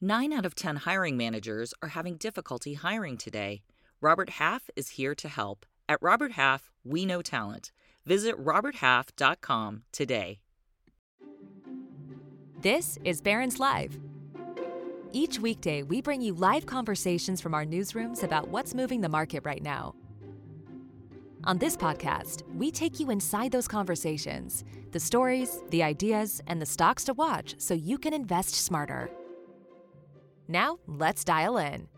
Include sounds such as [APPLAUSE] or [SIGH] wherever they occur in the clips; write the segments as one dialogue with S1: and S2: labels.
S1: Nine out of 10 hiring managers are having difficulty hiring today. Robert Half is here to help. At Robert Half, we know talent. Visit RobertHalf.com today.
S2: This is Barron's Live. Each weekday, we bring you live conversations from our newsrooms about what's moving the market right now. On this podcast, we take you inside those conversations the stories, the ideas, and the stocks to watch so you can invest smarter. Now, let's dial in.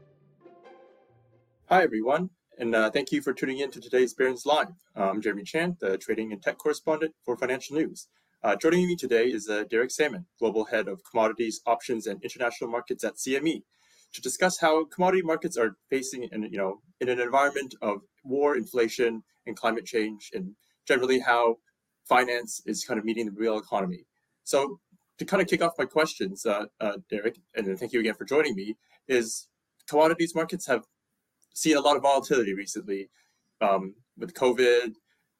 S3: Hi, everyone, and uh, thank you for tuning in to today's Barron's Live. I'm Jeremy Chan, the trading and tech correspondent for Financial News. Uh, joining me today is uh, Derek Sammann, Global Head of Commodities, Options, and International Markets at CME, to discuss how commodity markets are facing, in, you know, in an environment of war, inflation, and climate change, and generally how finance is kind of meeting the real economy. So, to kind of kick off my questions, uh, uh, Derek, and thank you again for joining me, is commodities markets have seen a lot of volatility recently um, with COVID,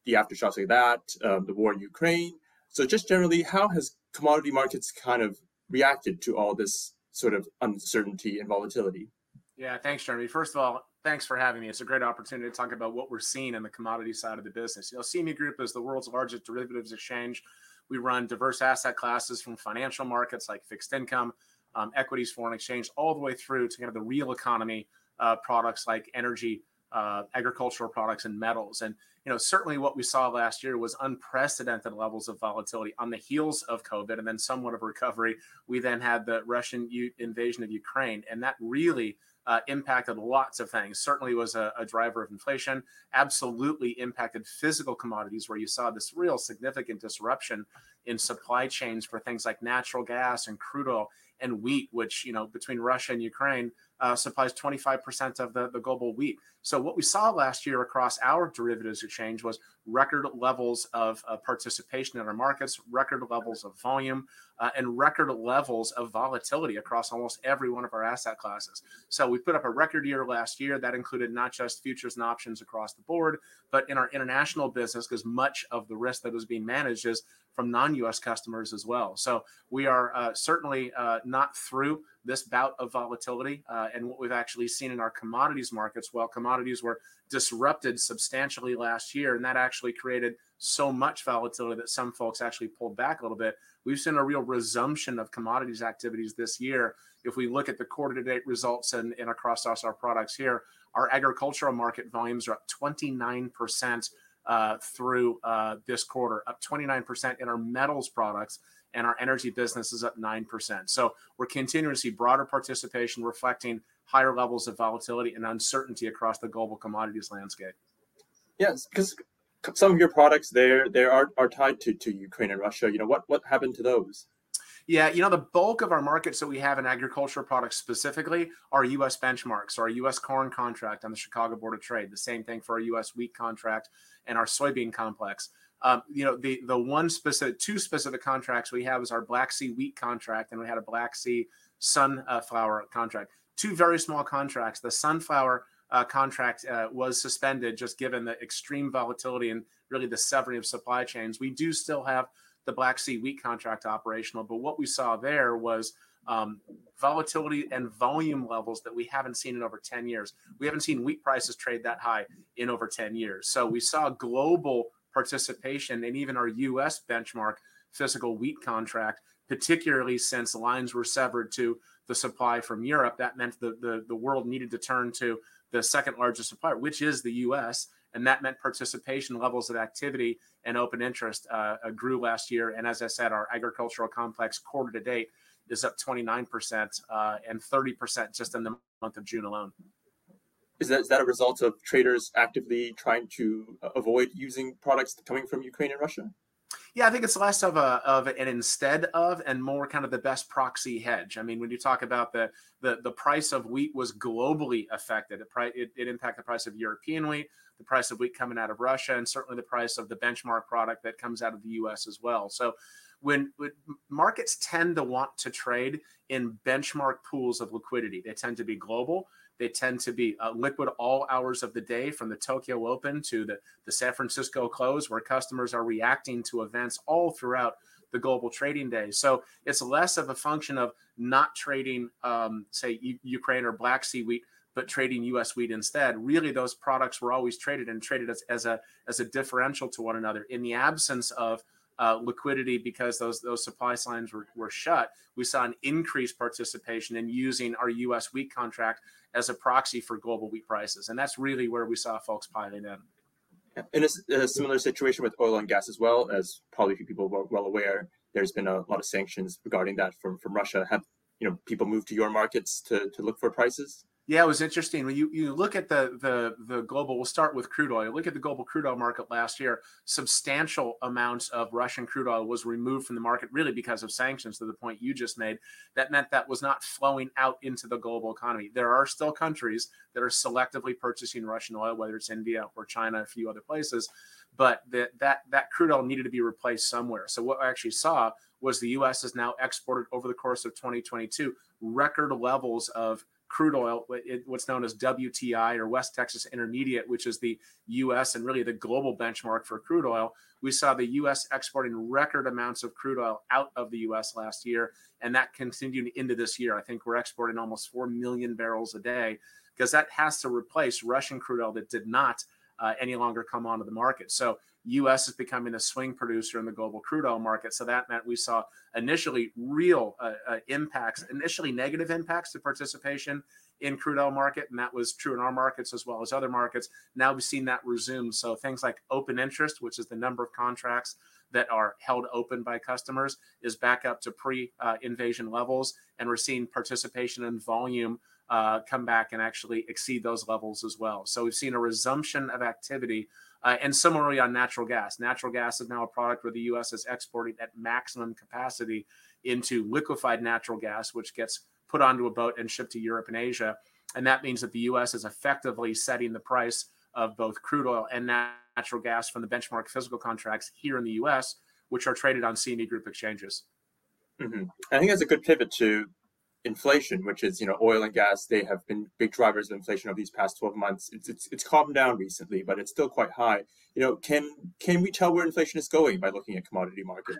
S3: the aftershocks of that, um, the war in Ukraine. So, just generally, how has commodity markets kind of reacted to all this sort of uncertainty and volatility?
S4: Yeah, thanks, Jeremy. First of all, thanks for having me. It's a great opportunity to talk about what we're seeing in the commodity side of the business. You know, CME Group is the world's largest derivatives exchange. We run diverse asset classes from financial markets like fixed income, um, equities, foreign exchange, all the way through to kind of the real economy uh, products like energy, uh, agricultural products, and metals. And you know, certainly what we saw last year was unprecedented levels of volatility on the heels of COVID, and then somewhat of recovery. We then had the Russian u- invasion of Ukraine, and that really uh, impacted lots of things. Certainly was a, a, driver of inflation. Absolutely impacted physical commodities, where you saw this real significant disruption in supply chains for things like natural gas and crude oil and wheat, which you know between Russia and Ukraine uh, supplies 25% of the, the global wheat. So what we saw last year across our derivatives exchange was record levels of uh, participation in our markets, record levels of volume, uh, and record levels of volatility across almost every one of our asset classes. So we put up a record year last year that included not just futures and options across the board, but in our international business, because much of the risk that was being managed is from non-U.S. customers as well. So we are uh, certainly uh, not through this bout of volatility uh, and what we've actually seen in our commodities markets. Well, commodities were disrupted substantially last year, and that actually created so much volatility that some folks actually pulled back a little bit. We've seen a real resumption of commodities activities this year. If we look at the quarter to date results and, and across our products here, our agricultural market volumes are up 29% uh, through uh, this quarter, up 29% in our metals products and our energy business is up 9%. So we're continuing to see broader participation reflecting higher levels of volatility and uncertainty across the global commodities landscape.
S3: Yes, because some of your products there there are, are tied to, to Ukraine and Russia. You know, what what happened to those?
S4: Yeah, you know, the bulk of our markets that we have in agricultural products specifically are U.S. benchmarks, our U.S. corn contract on the Chicago Board of Trade. The same thing for our U.S. wheat contract and our soybean complex. Um, you know, the the one specific, two specific contracts we have is our Black Sea wheat contract, and we had a Black Sea sunflower contract. Two very small contracts. The sunflower uh, contract uh, was suspended just given the extreme volatility and really the severing of supply chains. We do still have the Black Sea wheat contract operational, but what we saw there was um, volatility and volume levels that we haven't seen in over 10 years. We haven't seen wheat prices trade that high in over 10 years. So we saw global participation and even our US benchmark physical wheat contract, particularly since lines were severed to the supply from Europe. That meant the, the, the world needed to turn to the second largest supplier, which is the US. And that meant participation levels of activity and open interest uh, uh, grew last year. And as I said, our agricultural complex quarter to date is up 29% uh, and 30% just in the month of June alone.
S3: Is that, is that a result of traders actively trying to uh, avoid using products coming from Ukraine and Russia?
S4: Yeah, I think it's less of a of an instead of and more kind of the best proxy hedge. I mean, when you talk about the the, the price of wheat was globally affected, it, it, it impacted the price of European wheat, the price of wheat coming out of Russia, and certainly the price of the benchmark product that comes out of the U.S. as well. So when, when, markets tend to want to trade in benchmark pools of liquidity, they tend to be global. They tend to be uh, liquid all hours of the day from the Tokyo Open to the, the San Francisco close, where customers are reacting to events all throughout the global trading day. So it's less of a function of not trading, um, say, Ukraine or Black Sea wheat, but trading U.S. wheat instead. Really, those products were always traded and traded as, as a as a differential to one another. In the absence of uh, liquidity because those those supply lines were, were shut, we saw an increased participation in using our U.S. wheat contract as a proxy for global wheat prices, and that's really where we saw folks piling in.
S3: In a, a, similar situation with oil and gas as well, as probably people are well aware, there's been a lot of sanctions regarding that from, from Russia. Have you know people moved to your markets to, to look for prices?
S4: Yeah, it was interesting. When you, you look at the, the the global, we'll start with crude oil. Look at the global crude oil market last year. Substantial amounts of Russian crude oil was removed from the market, really because of sanctions. To the point you just made, that meant that was not flowing out into the global economy. There are still countries that are selectively purchasing Russian oil, whether it's India or China, a few other places, but that that that crude oil needed to be replaced somewhere. So what I actually saw was the U.S. has now exported over the course of 2022 record levels of crude oil, what's known as WTI or West Texas Intermediate, which is the U.S. and really the global benchmark for crude oil. We saw the U.S. exporting record amounts of crude oil out of the U.S. last year, and that continued into this year. I think we're exporting almost 4 million barrels a day because that has to replace Russian crude oil that did not uh, any longer come onto the market. So U.S. is becoming a swing producer in the global crude oil market. So that meant we saw initially real uh, uh, impacts, initially negative impacts to participation in crude oil market, and that was true in our markets as well as other markets. Now we've seen that resume. So things like open interest, which is the number of contracts that are held open by customers, is back up to pre-invasion levels, and we're seeing participation and volume uh, come back and actually exceed those levels as well. So we've seen a resumption of activity uh, and similarly on natural gas. Natural gas is now a product where the U.S. is exporting at maximum capacity into liquefied natural gas, which gets put onto a boat and shipped to Europe and Asia. And that means that the U.S. is effectively setting the price of both crude oil and natural gas from the benchmark physical contracts here in the U.S., which are traded on CME Group exchanges.
S3: Mm-hmm. I think that's a good pivot to inflation, which is you know oil and gas, they have been big drivers of inflation over these past twelve months. It's it's it's calmed down recently, but it's still quite high. You know, can can we tell where inflation is going by looking at commodity markets?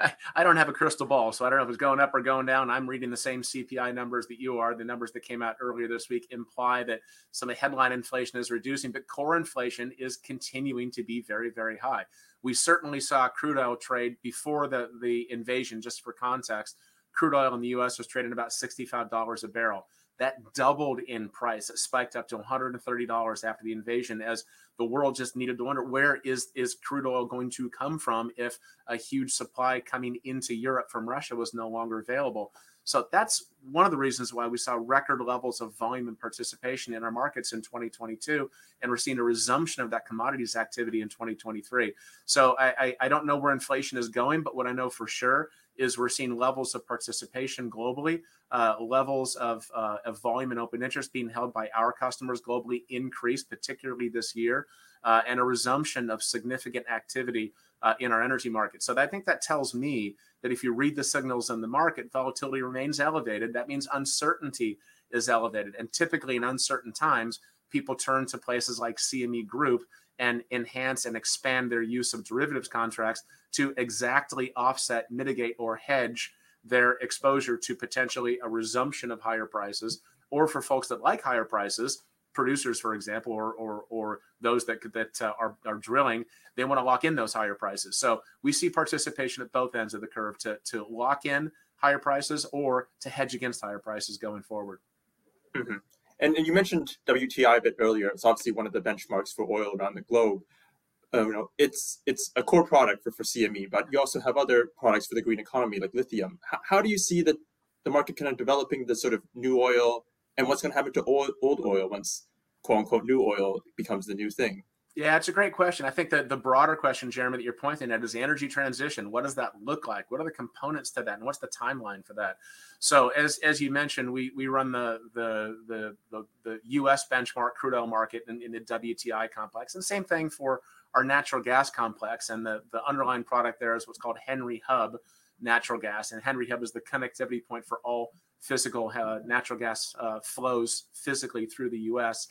S3: [LAUGHS]
S4: I don't have a crystal ball, so I don't know if it's going up or going down. I'm reading the same CPI numbers that you are. The numbers that came out earlier this week imply that some of headline inflation is reducing, but core inflation is continuing to be very very high. We certainly saw crude oil trade before the the invasion, just for context crude oil in the US was trading about $65 a barrel. That doubled in price. It spiked up to $130 after the invasion as the world just needed to wonder where is, is crude oil going to come from if a huge supply coming into Europe from Russia was no longer available. So that's one of the reasons why we saw record levels of volume and participation in our markets in 2022, and we're seeing a resumption of that commodities activity in 2023. So I, I, I don't know where inflation is going, but what I know for sure is we're seeing levels of participation globally, uh, levels of, uh, of volume and open interest being held by our customers globally increase, particularly this year, uh, and a resumption of significant activity uh, in our energy market. So I think that tells me that if you read the signals in the market, volatility remains elevated. That means uncertainty is elevated. And typically in uncertain times, people turn to places like CME Group and enhance and expand their use of derivatives contracts to exactly offset, mitigate, or hedge their exposure to potentially a resumption of higher prices, or for folks that like higher prices, producers, for example, or or, or those that that uh, are are drilling, they want to lock in those higher prices. So we see participation at both ends of the curve to to lock in higher prices or to hedge against higher prices going forward.
S3: Mm-hmm. And, and you mentioned WTI a bit earlier. It's obviously one of the benchmarks for oil around the globe. Uh, you know, it's it's a core product for, for CME, but you also have other products for the green economy like lithium. H- how do you see that the market kind of developing the sort of new oil and what's going to happen to old, old oil once quote unquote new oil becomes the new thing?
S4: Yeah, it's a great question. I think that the broader question, Jeremy, that you're pointing at is the energy transition. What does that look like? What are the components to that, and what's the timeline for that? So, as as you mentioned, we we run the the the the, the U.S. benchmark crude oil market in, in the WTI complex, and same thing for our natural gas complex. And the the underlying product there is what's called Henry Hub natural gas, and Henry Hub is the connectivity point for all physical uh, natural gas uh, flows physically through the U.S.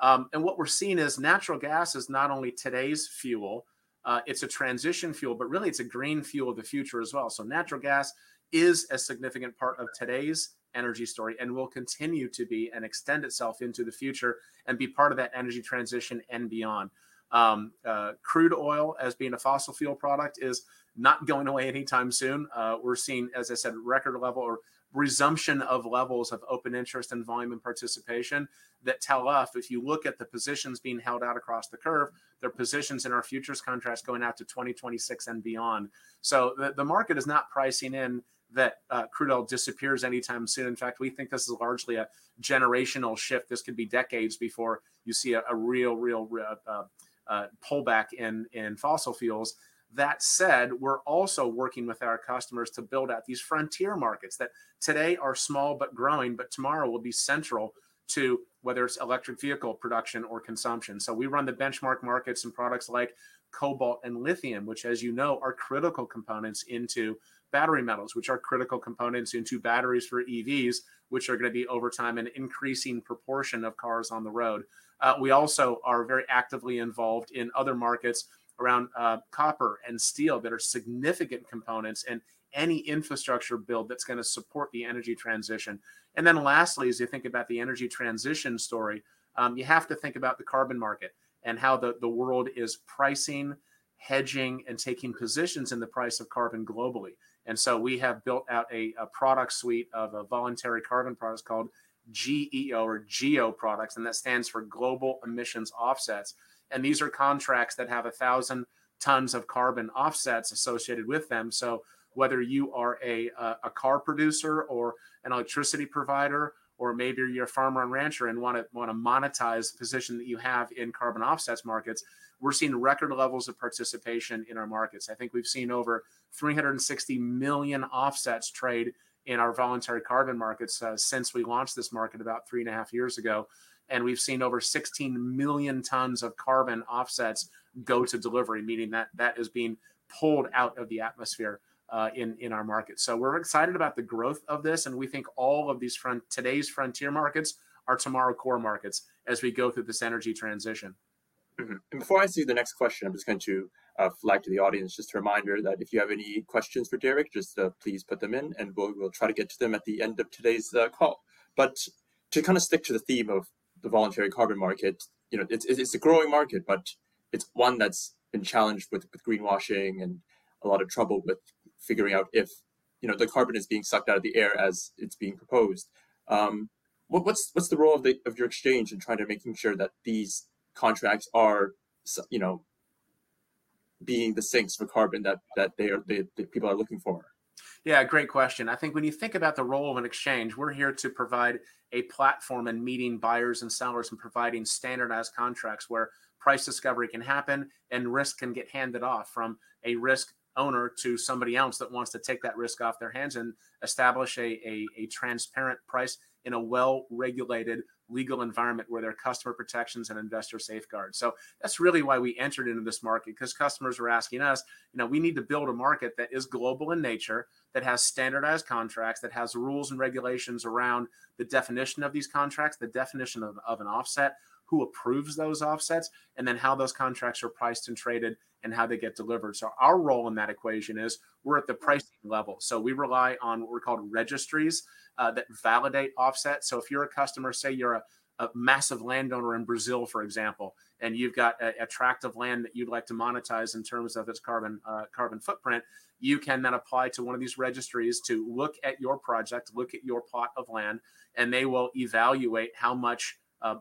S4: Um, and what we're seeing is natural gas is not only today's fuel, uh, it's a transition fuel, but really it's a green fuel of the future as well. So natural gas is a significant part of today's energy story and will continue to be and extend itself into the future and be part of that energy transition and beyond. Um, uh, crude oil as being a fossil fuel product is not going away anytime soon. Uh, we're seeing, as I said, record level or resumption of levels of open interest and volume and participation that tell us if you look at the positions being held out across the curve, they're positions in our futures contracts going out to 2026 and beyond. So the, the market is not pricing in that uh, crude oil disappears anytime soon. In fact, we think this is largely a generational shift. This could be decades before you see a, a real, real uh, uh, pullback in in fossil fuels. That said, we're also working with our customers to build out these frontier markets that today are small but growing, but tomorrow will be central to whether it's electric vehicle production or consumption. So we run the benchmark markets and products like cobalt and lithium, which, as you know, are critical components into battery metals, which are critical components into batteries for EVs, which are going to be over time an increasing proportion of cars on the road. Uh, we also are very actively involved in other markets around uh, copper and steel that are significant components in any infrastructure build that's going to support the energy transition. And then lastly, as you think about the energy transition story, um, you have to think about the carbon market and how the, the world is pricing, hedging, and taking positions in the price of carbon globally. And so we have built out a, a product suite of a voluntary carbon products called GEO or GEO products, and that stands for Global Emissions Offsets. And these are contracts that have a thousand tons of carbon offsets associated with them. So whether you are a, a, car producer or an electricity provider, or maybe you're a farmer and rancher and want to want to monetize the position that you have in carbon offsets markets, we're seeing record levels of participation in our markets. I think we've seen over 360 million offsets trade in our voluntary carbon markets uh, since we launched this market about three and a half years ago. And we've seen over 16 million tons of carbon offsets go to delivery, meaning that that is being pulled out of the atmosphere uh, in in our market. So we're excited about the growth of this, and we think all of these front today's frontier markets are tomorrow core markets as we go through this energy transition.
S3: Mm-hmm. And before I see the next question, I'm just going to uh, flag to the audience just a reminder that if you have any questions for Derek, just uh, please put them in, and we'll we'll try to get to them at the end of today's uh, call. But to kind of stick to the theme of the voluntary carbon market, you know, it's it's a growing market, but it's one that's been challenged with with greenwashing and a lot of trouble with figuring out if you know the carbon is being sucked out of the air as it's being proposed. Um, what, what's what's the role of the of your exchange in trying to making sure that these contracts are you know being the sinks for carbon that that they are they, that people are looking for?
S4: Yeah, great question. I think when you think about the role of an exchange, we're here to provide a platform and meeting buyers and sellers and providing standardized contracts where price discovery can happen and risk can get handed off from a risk owner to somebody else that wants to take that risk off their hands and establish a, a, a transparent price in a well regulated legal environment where there are customer protections and investor safeguards. So that's really why we entered into this market because customers were asking us, you know, we need to build a market that is global in nature, that has standardized contracts, that has rules and regulations around the definition of these contracts, the definition of, of an offset, who approves those offsets, and then how those contracts are priced and traded and how they get delivered. So our role in that equation is we're at the pricing level. So we rely on what we're called registries uh, that validate offsets. So if you're a customer, say you're a, a massive landowner in Brazil, for example, and you've got a, a, tract of land that you'd like to monetize in terms of its carbon uh, carbon footprint, you can then apply to one of these registries to look at your project, look at your plot of land, and they will evaluate how much uh,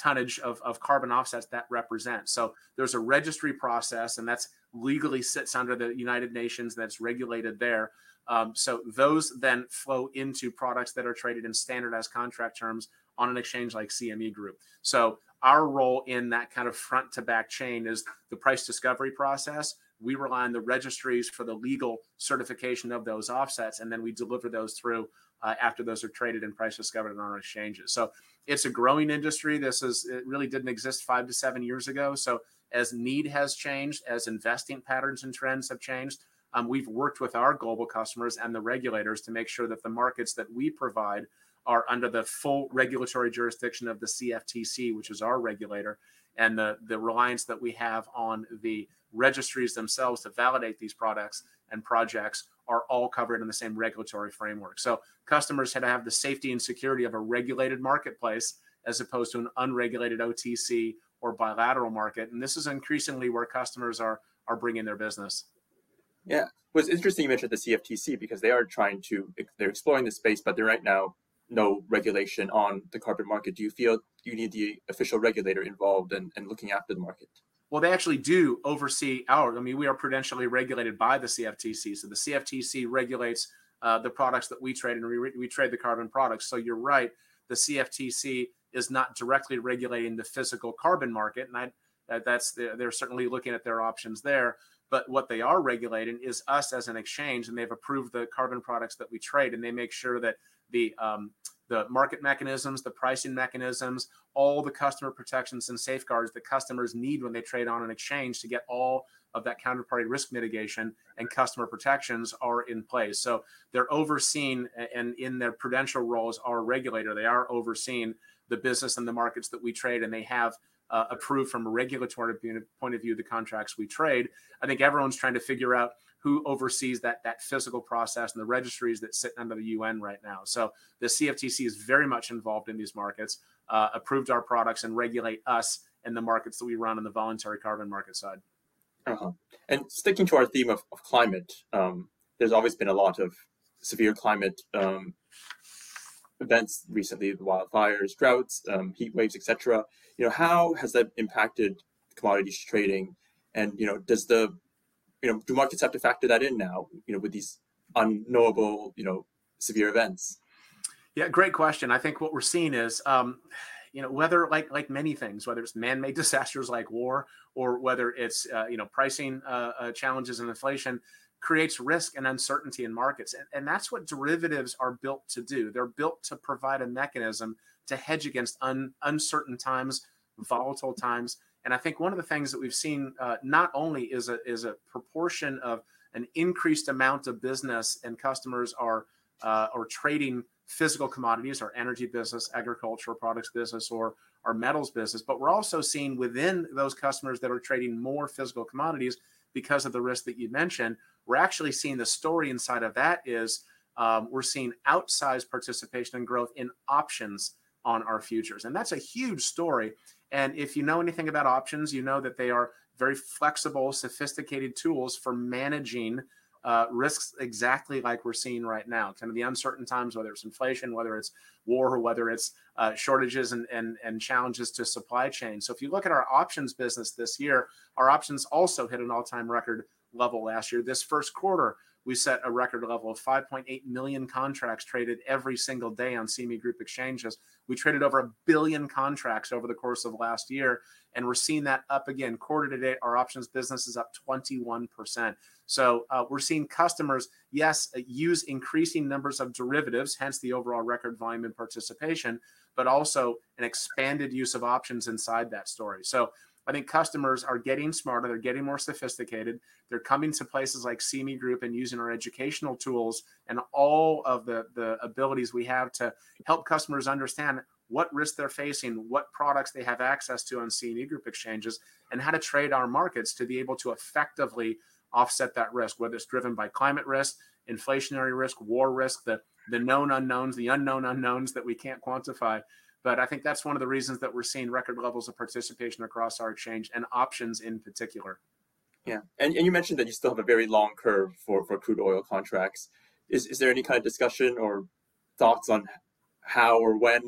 S4: tonnage of, of carbon offsets that represents. So there's a registry process, and that's legally sits under the United Nations that's regulated there. Um, so those then flow into products that are traded in standardized contract terms on an exchange like CME Group. So our role in that kind of front to back chain is the price discovery process. We rely on the registries for the legal certification of those offsets, and then we deliver those through uh, after those are traded and price discovered on our exchanges. So it's a growing industry. This is it really didn't exist five to seven years ago. So as need has changed, as investing patterns and trends have changed, um, we've worked with our global customers and the regulators to make sure that the markets that we provide are under the full regulatory jurisdiction of the CFTC, which is our regulator, and the the reliance that we have on the registries themselves to validate these products and projects are all covered in the same regulatory framework. So customers had to have the safety and security of a regulated marketplace as opposed to an unregulated OTC or bilateral market. And this is increasingly where customers are are bringing their business.
S3: Yeah, well, it's interesting you mentioned the CFTC because they are trying to they're exploring the space, but they're right now no regulation on the carbon market. Do you feel you need the official regulator involved and, and looking after the market?
S4: Well, they actually do oversee our. I mean, we are prudentially regulated by the CFTC. So the CFTC regulates uh, the products that we trade, and we, we trade the carbon products. So you're right. The CFTC is not directly regulating the physical carbon market, and I, that, that's the, they're certainly looking at their options there. But what they are regulating is us as an exchange, and they've approved the carbon products that we trade, and they make sure that the um, the market mechanisms, the pricing mechanisms, all the customer protections and safeguards that customers need when they trade on an exchange to get all of that counterparty risk mitigation and customer protections are in place. So they're overseen and in their prudential roles are regulator. They are overseeing the business and the markets that we trade, and they have uh, approved from a regulatory point of view the contracts we trade. I think everyone's trying to figure out who oversees that that physical process and the registries that sit under the UN right now. So the CFTC is very much involved in these markets, uh, approved our products, and regulate us in the markets that we run on the voluntary carbon market side.
S3: Uh-huh. And sticking to our theme of, of climate, um, there's always been a lot of severe climate um, events recently: the wildfires, droughts, um, heat waves, etc. You know, how has that impacted commodities trading? And you know, does the you know, do markets have to factor that in now? You know, with these unknowable, you know, severe events.
S4: Yeah, great question. I think what we're seeing is, um, you know, whether like like many things, whether it's man-made [LAUGHS] disasters like war, or whether it's uh, you know pricing uh, uh, challenges and inflation, creates risk and uncertainty in markets, and, and that's what derivatives are built to do. They're built to provide a mechanism to hedge against un, uncertain times, volatile times, and I think one of the things that we've seen uh, not only is a is a proportion of an increased amount of business and customers are uh, trading physical commodities, our energy business, agricultural products business, or our metals business, but we're also seeing within those customers that are trading more physical commodities because of the risk that you mentioned. We're actually seeing the story inside of that is um, we're seeing outsized participation and growth in options on our futures, and that's a huge story. And if you know anything about options, you know that they are very flexible, sophisticated tools for managing uh, risks exactly like we're seeing right now. Kind of the uncertain times, whether it's inflation, whether it's war, or whether it's uh, shortages and, and, and challenges to supply chain. So if you look at our options business this year, our options also hit an all time record level last year. This first quarter, we set a record level of 5.8 million contracts traded every single day on CME Group exchanges. We traded over a billion contracts over the course of last year, and we're seeing that up again. Quarter to date, our options business is up 21%. So uh, we're seeing customers, yes, use increasing numbers of derivatives, hence the overall record volume and participation, but also an expanded use of options inside that story. So I think customers are getting smarter, they're getting more sophisticated. They're coming to places like CME Group and using our educational tools and all of the, the abilities we have to help customers understand what risk they're facing, what products they have access to on CME Group exchanges, and how to trade our markets to be able to effectively offset that risk, whether it's driven by climate risk, inflationary risk, war risk, the, the known unknowns, the unknown unknowns that we can't quantify. But I think that's one of the reasons that we're seeing record levels of participation across our exchange and options in particular.
S3: Yeah, and, and you mentioned that you still have a very long curve for, for crude oil contracts. Is, is there any kind of discussion or thoughts on how or when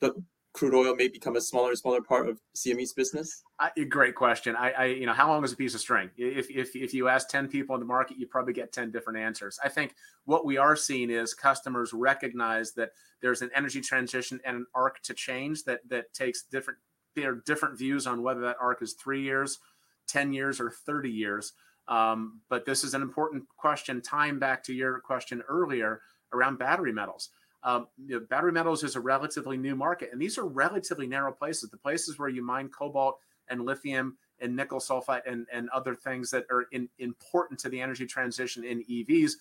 S3: the crude oil may become a smaller and smaller part of CME's business?
S4: I, great question. I, I, you know, how long is a piece of string? If, if, if you ask 10 people in the market, you probably get 10 different answers. I think what we are seeing is customers recognize that there's an energy transition and an arc to change that, that takes different, there are different views on whether that arc is three years, 10 years, or 30 years. Um, but this is an important question, tying back to your question earlier around battery metals. Um, you know, battery metals is a relatively new market, and these are relatively narrow places. The places where you mine cobalt and lithium and nickel sulfide and, and other things that are in, important to the energy transition in EVs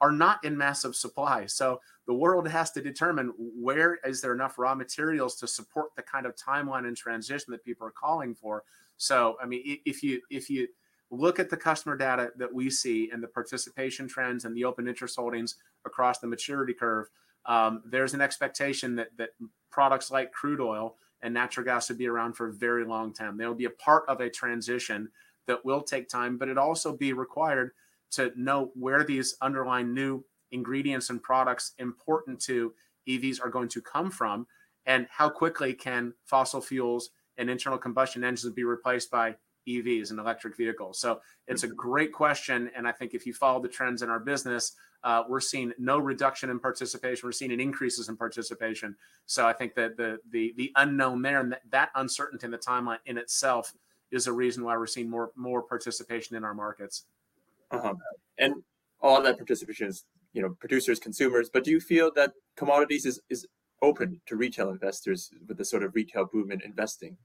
S4: are not in massive supply. So the world has to determine where is there enough raw materials to support the kind of timeline and transition that people are calling for. So I mean, if you if you look at the customer data that we see and the participation trends and the open interest holdings across the maturity curve, um, there's an expectation that that products like crude oil and natural gas would be around for a very long time. They will be a part of a transition that will take time, but it also be required to know where these underlying new ingredients and products important to EVs are going to come from and how quickly can fossil fuels and internal combustion engines be replaced by EVs and electric vehicles? So it's a mm-hmm. great question. And I think if you follow the trends in our business, uh, we're seeing no reduction in participation. We're seeing an increases in participation. So I think that the the the unknown there and that, that uncertainty in the timeline in itself is a reason why we're seeing more more participation in our markets.
S3: Uh-huh. And all that participation is you know producers, consumers. But do you feel that commodities is is open to retail investors with the sort of retail boom in investing?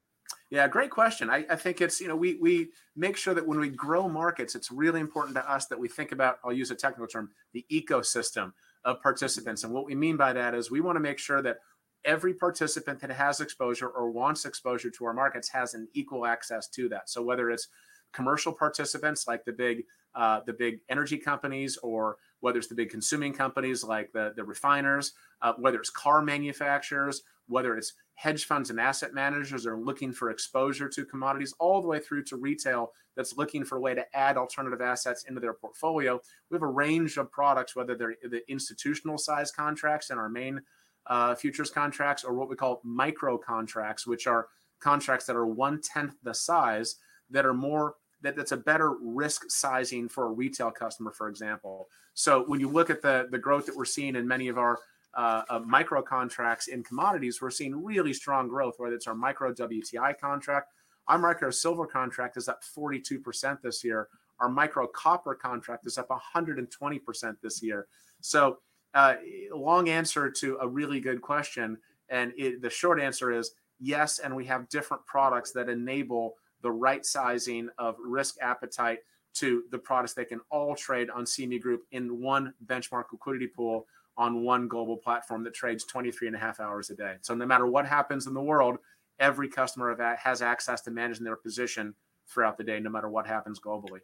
S4: Yeah, great question. I, I, think it's, you know, we we make sure that when we grow markets, it's really important to us that we think about, I'll use a technical term, the ecosystem of participants. And what we mean by that is we want to make sure that every participant that has exposure or wants exposure to our markets has an equal access to that. So whether it's commercial participants like the big uh, the big energy companies or whether it's the big consuming companies like the, the refiners, uh, whether it's car manufacturers, whether it's hedge funds and asset managers are looking for exposure to commodities, all the way through to retail that's looking for a way to add alternative assets into their portfolio. We have a range of products, whether they're the institutional size contracts and our main uh, futures contracts or what we call micro contracts, which are contracts that are one tenth the size that are more that, that's a better risk sizing for a retail customer, for example. So when you look at the the growth that we're seeing in many of our uh, uh, micro contracts in commodities, we're seeing really strong growth. Whether it's our micro WTI contract, our micro silver contract is up 42% this year. Our micro copper contract is up 120% this year. So, uh, long answer to a really good question. And it, the short answer is yes. And we have different products that enable the right sizing of risk appetite to the products they can all trade on CME Group in one benchmark liquidity pool on one global platform that trades 23 and a half hours a day. So no matter what happens in the world, every customer has access to managing their position throughout the day, no matter what happens globally.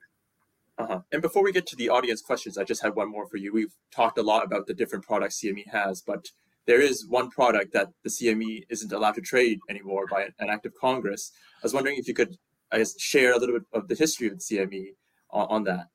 S3: Uh-huh. And before we get to the audience questions, I just had one more for you. We've talked a lot about the different products CME has, but there is one product that the CME isn't allowed to trade anymore by an act of Congress. I was wondering if you could I guess, share a little bit of the history of the CME on, on that.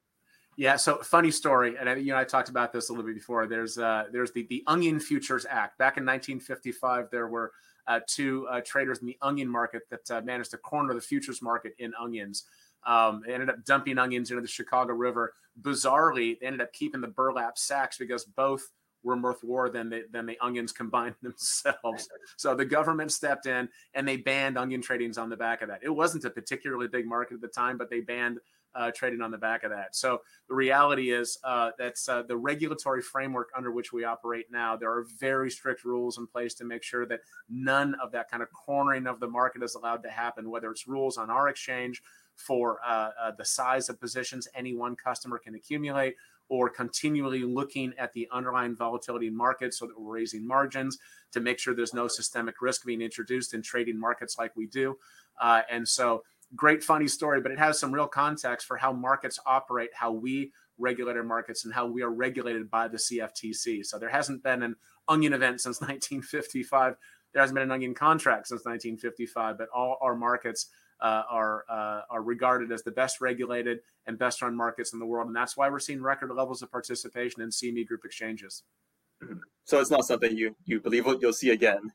S4: Yeah, so funny story, and you know I talked about this a little bit before. There's uh, there's the the Onion Futures Act. Back in 1955, there were uh, two uh, traders in the onion market that uh, managed to corner the futures market in onions. Um, they ended up dumping onions into the Chicago River. Bizarrely, they ended up keeping the burlap sacks because both were worth more than the, than the onions combined [LAUGHS] themselves. So the government stepped in and they banned onion tradings on the back of that. It wasn't a particularly big market at the time, but they banned uh, trading on the back of that. So the reality is uh, that's uh, the regulatory framework under which we operate now. There are very strict rules in place to make sure that none of that kind of cornering of the market is allowed to happen, whether it's rules on our exchange for uh, uh, the size of positions any one customer can accumulate or continually looking at the underlying volatility in markets so that we're raising margins to make sure there's no systemic risk being introduced in trading markets like we do. Uh, and so, great funny story, but it has some real context for how markets operate, how we regulate our markets, and how we are regulated by the CFTC. So there hasn't been an onion event since [LAUGHS] 1955. There hasn't been an onion contract since 1955, but all our markets uh, are uh, are regarded as the best regulated and best run markets in the world, and that's why we're seeing record levels of participation in CME Group exchanges.
S3: Mm-hmm. So it's not something you you believe you'll see again.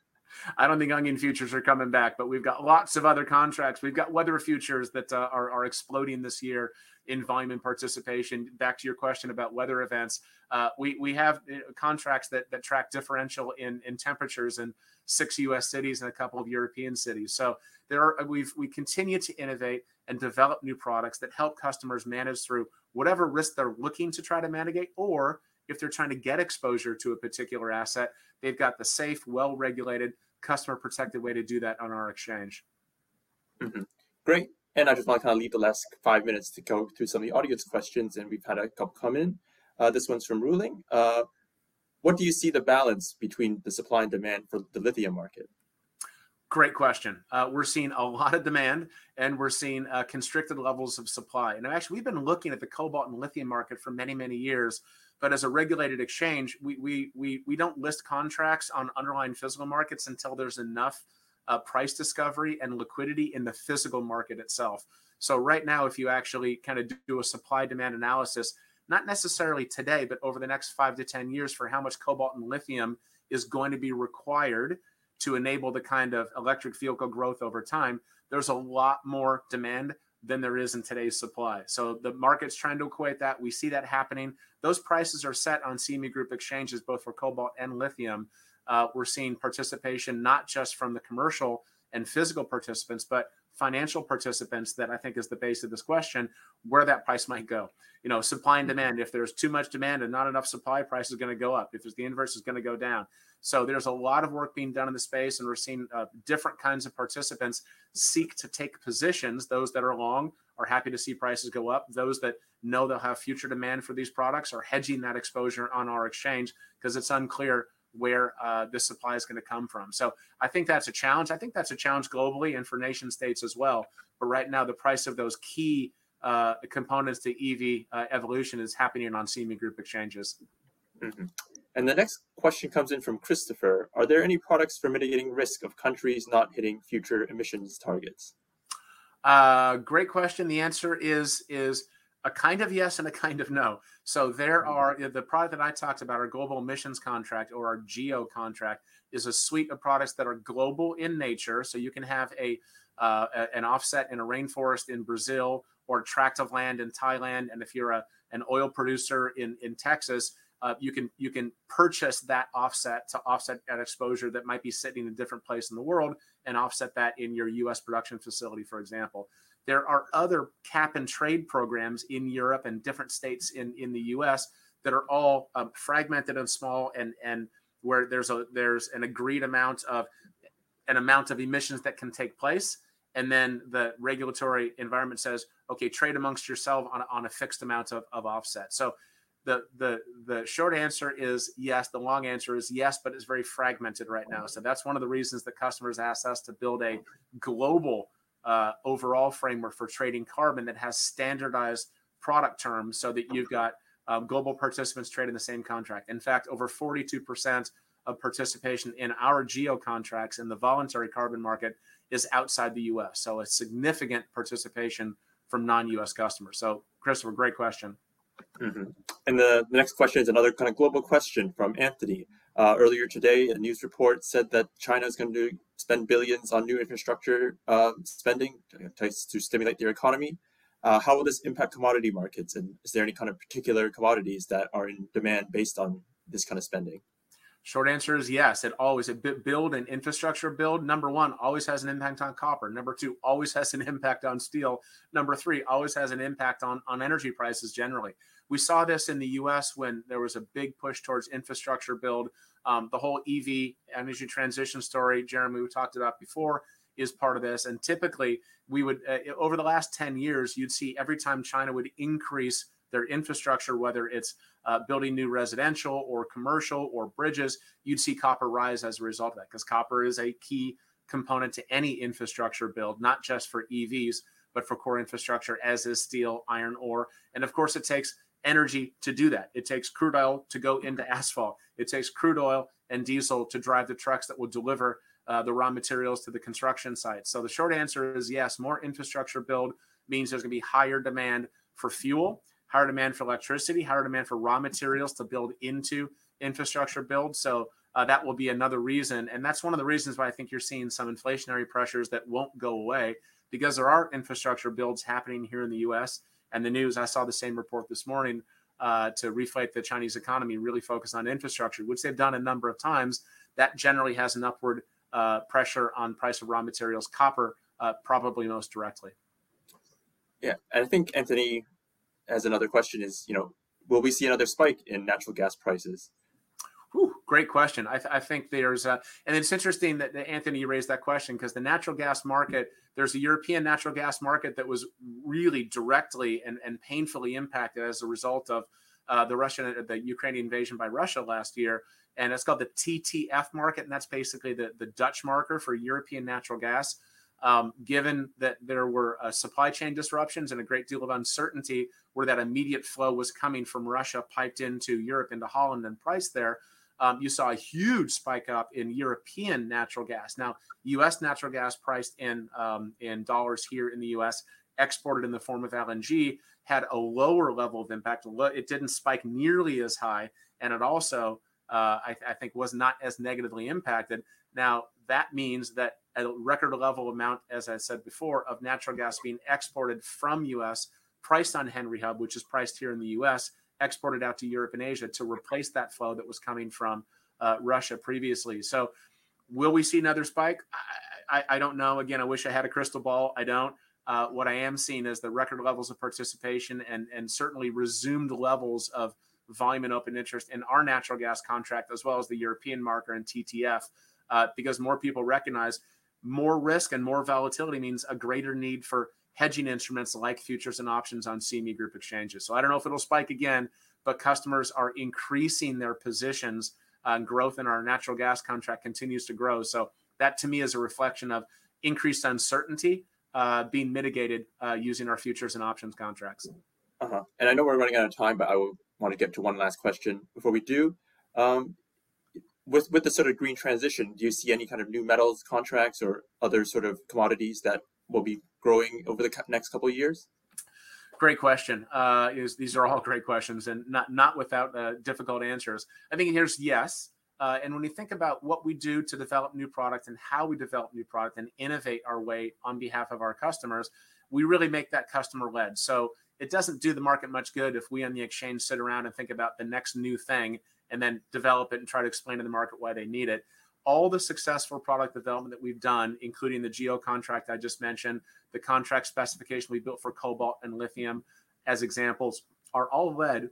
S4: I don't think onion futures are coming back, but we've got lots of other contracts. We've got weather futures that uh, are, are exploding this year in volume and participation. Back to your question about weather events, uh, we we have uh, contracts that that track differential in in temperatures in six U.S. cities and a couple of European cities. So there are we've we continue to innovate and develop new products that help customers manage through whatever risk they're looking to try to mitigate, or if they're trying to get exposure to a particular asset, they've got the safe, well-regulated, customer-protected way to do that on our exchange.
S3: Mm-hmm. Great. And I just want to kind of leave the last five minutes to go through some of the audience questions, and we've had a couple come in. Uh, this one's from Ruling. Uh, what do you see the balance between the supply and demand for the lithium market?
S4: Great question. Uh, we're seeing a lot of demand and we're seeing uh, constricted levels of supply. And actually, we've been looking at the cobalt and lithium market for many, many years. But as a regulated exchange, we, we, we, we don't list contracts on underlying physical markets until there's enough uh, price discovery and liquidity in the physical market itself. So, right now, if you actually kind of do a supply demand analysis, not necessarily today, but over the next five to 10 years for how much cobalt and lithium is going to be required to enable the kind of electric vehicle growth over time, there's a lot more demand than there is in today's supply. So the market's trying to equate that. We see that happening. Those prices are set on CME Group exchanges, both for cobalt and lithium. Uh, we're seeing participation not just from the commercial and physical participants, but financial participants that I think is the base of this question, where that price might go. You know, supply and demand. If there's too much demand and not enough supply, price is going to go up. If it's the inverse, is going to go down. So there's a lot of work being done in the space, and we're seeing uh, different kinds of participants seek to take positions. Those that are long are happy to see prices go up. Those that know they'll have future demand for these products are hedging that exposure on our exchange because it's unclear where uh, this supply is going to come from. So I think that's a challenge. I think that's a challenge globally and for nation states as well. But right now, the price of those key uh, components to EV uh, evolution is happening on CME Group exchanges.
S3: Mm-hmm. And the next question comes in from Christopher. Are there any products for mitigating risk of countries not hitting future emissions targets?
S4: Uh, great question. The answer is is a kind of yes and a kind of no. So there mm-hmm. are the product that I talked about, our global emissions contract or our GEO contract, is a suite of products that are global in nature. So you can have a, uh, an offset in a rainforest in Brazil or a tract of land in Thailand, and if you're a an oil producer in in Texas, uh, you can you can purchase that offset to offset that exposure that might be sitting in a different place in the world and offset that in your U.S. production facility, for example. There are other cap and trade programs in Europe and different states in in the U.S. that are all um, fragmented and small and and where there's a there's an agreed amount of an amount of emissions that can take place and then the regulatory environment says okay trade amongst yourself on, on a fixed amount of, of offset so the the the short answer is yes. The long answer is yes, but it's very fragmented right now. So that's one of the reasons that customers ask us to build a global uh, overall framework for trading carbon that has standardized product terms, so that you've got um, global participants trading the same contract. In fact, over 42% of participation in our geo contracts in the voluntary carbon market is outside the U.S. So a significant participation from non-U.S. customers. So, Christopher, great question.
S3: Mm-hmm. And the, the next question is another kind of global question from Anthony. Uh, earlier today, a news report said that China is going to spend billions on new infrastructure uh, spending to, to, stimulate their economy. Uh, how will this impact commodity markets? And is there any kind of particular commodities that are in demand based on this kind of spending?
S4: Short answer is yes. It always a build and infrastructure build. Number one always has an impact on copper. Number two always has an [LAUGHS] impact on steel. Number three always has an impact on on energy prices generally. We saw this in the U.S. when there was a big push towards infrastructure build. Um, the whole EV energy transition story, Jeremy, we talked about before, is part of this. And typically, we would uh, over the last ten years, you'd see every time China would increase their infrastructure, whether it's uh, building new residential or commercial or bridges, you'd see copper rise as a result of that because copper is a key component to any infrastructure build, not just for EVs, but for core infrastructure, as is steel, iron ore. And of course, it takes energy to do that. It takes crude oil to go into asphalt, it takes crude oil and diesel to drive the trucks that will deliver uh, the raw materials to the construction site. So the short answer is yes, more infrastructure build means there's going to be higher demand for fuel higher demand for electricity, higher demand for raw materials to build into infrastructure build. So uh, that will be another reason. And that's one of the reasons why I think you're seeing some inflationary pressures that won't go away because there are infrastructure builds happening here in the US. And the news, I saw the same report this morning uh, to reflate the Chinese economy, really focus on infrastructure, which they've done a number of times. That generally has an upward uh, pressure on price of raw materials, copper uh, probably most directly.
S3: Yeah, I think Anthony as another question is, you know, will we see another spike in natural gas prices?
S4: Whew, great question. I, th- I think there's, a, and it's interesting that, that Anthony raised that question because the natural gas market, there's a European natural gas market that was really directly and, and painfully impacted as a result of uh, the Russian, the Ukrainian invasion by Russia last year. and it's called the TTF market, and that's basically the, the Dutch marker for European natural gas. Um, given that there were uh, supply chain disruptions and a great deal of uncertainty where that immediate flow was coming from Russia, piped into Europe, into Holland, and priced there, um, you saw a huge spike up in European natural gas. Now, U.S. natural gas priced in um, in dollars here in the U.S., exported in the form of LNG, had a lower level of impact. It didn't spike nearly as high, and it also uh, I, I, think was not as negatively impacted. Now that means that a record level amount, as I said before, of natural gas being exported from U.S. priced on Henry Hub, which is priced here in the U.S., exported out to Europe and Asia to replace that flow that was coming from uh, Russia previously. So, will we see another spike? I, I, I, don't know. Again, I wish I had a crystal ball. I don't. Uh, what I am seeing is the record levels of participation and and certainly resumed levels of volume and open interest in our natural gas contract as well as the European marker and TTF, uh, because more people recognize more risk and more volatility means a greater need for hedging instruments like futures and options on CME Group exchanges. So I don't know if it'll spike again, but customers are increasing their positions. Uh, growth in our natural gas contract continues to grow. So that to me is a reflection of increased uncertainty uh, being mitigated uh, using our futures and options contracts.
S3: Uh-huh. And I know we're running out of time, but I will want to get to one last question before we do. Um, with with the sort of green transition, do you see any kind of new metals contracts or other sort of commodities that will be growing over the next couple of years?
S4: Great question. Uh, is these are all great questions and not not without uh, difficult answers. I think here's yes. Uh, and when we think about what we do to develop new product and how we develop new product and innovate our way on behalf of our customers, we really make that customer led. So it doesn't do the market much good if we on the exchange sit around and think about the next new thing and then develop it and try to explain to the market why they need it. All the successful product development that we've done, including the Geo contract I just mentioned, the contract specification we built for cobalt and lithium as examples, are all led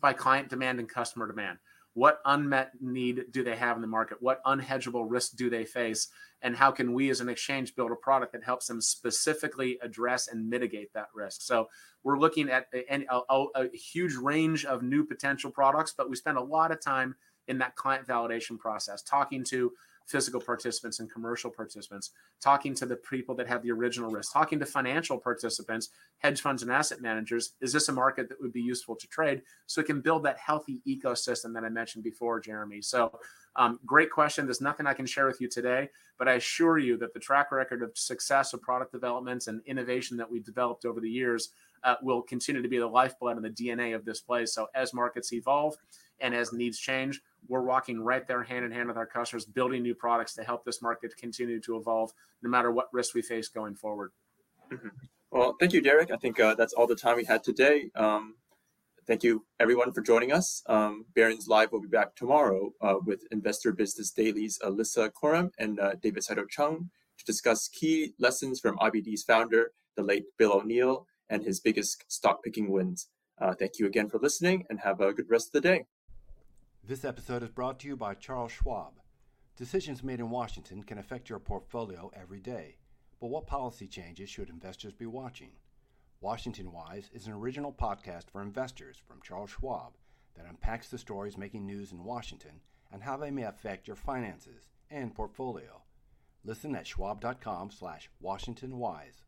S4: by client demand and customer demand. What unmet need do they have in the market? What unhedgeable risk do they face? And how can we as an exchange build a product that helps them specifically address and mitigate that risk? So we're looking at a, a, a huge range of new potential products, but we spend a lot of time in that client validation process, talking to physical participants and commercial participants, talking to the people that have the original risk, talking to financial participants, hedge funds and asset managers. Is this a market that would be useful to trade? So it can build that healthy ecosystem that I mentioned before, Jeremy. So um, great question. There's nothing I can share with you today, but I assure you that the track record of success of product developments and innovation that we've developed over the years uh, will continue to be the lifeblood and the DNA of this place. So as markets evolve and as needs change, we're walking right there hand in hand with our customers, building new products to help this market continue to evolve, no matter what risks we face going forward.
S3: Mm-hmm. Well, thank you, Derek. I think uh, that's all the time we had today. Um, thank you, everyone, for joining us. Um, Barron's Live will be back tomorrow uh, with Investor Business Daily's Alissa Coram and uh, David Saito Chung to discuss key lessons from IBD's founder, the late Bill O'Neil, and his biggest stock picking wins. Uh, thank you again for listening and have a good rest of the day.
S5: This episode is brought to you by Charles Schwab. Decisions made in Washington can affect your portfolio every day, but what policy changes should investors be watching? Washington Wise is an original podcast for investors from Charles Schwab that unpacks the stories making news in Washington and how they may affect your finances and portfolio. Listen at schwab.com slash washingtonwise.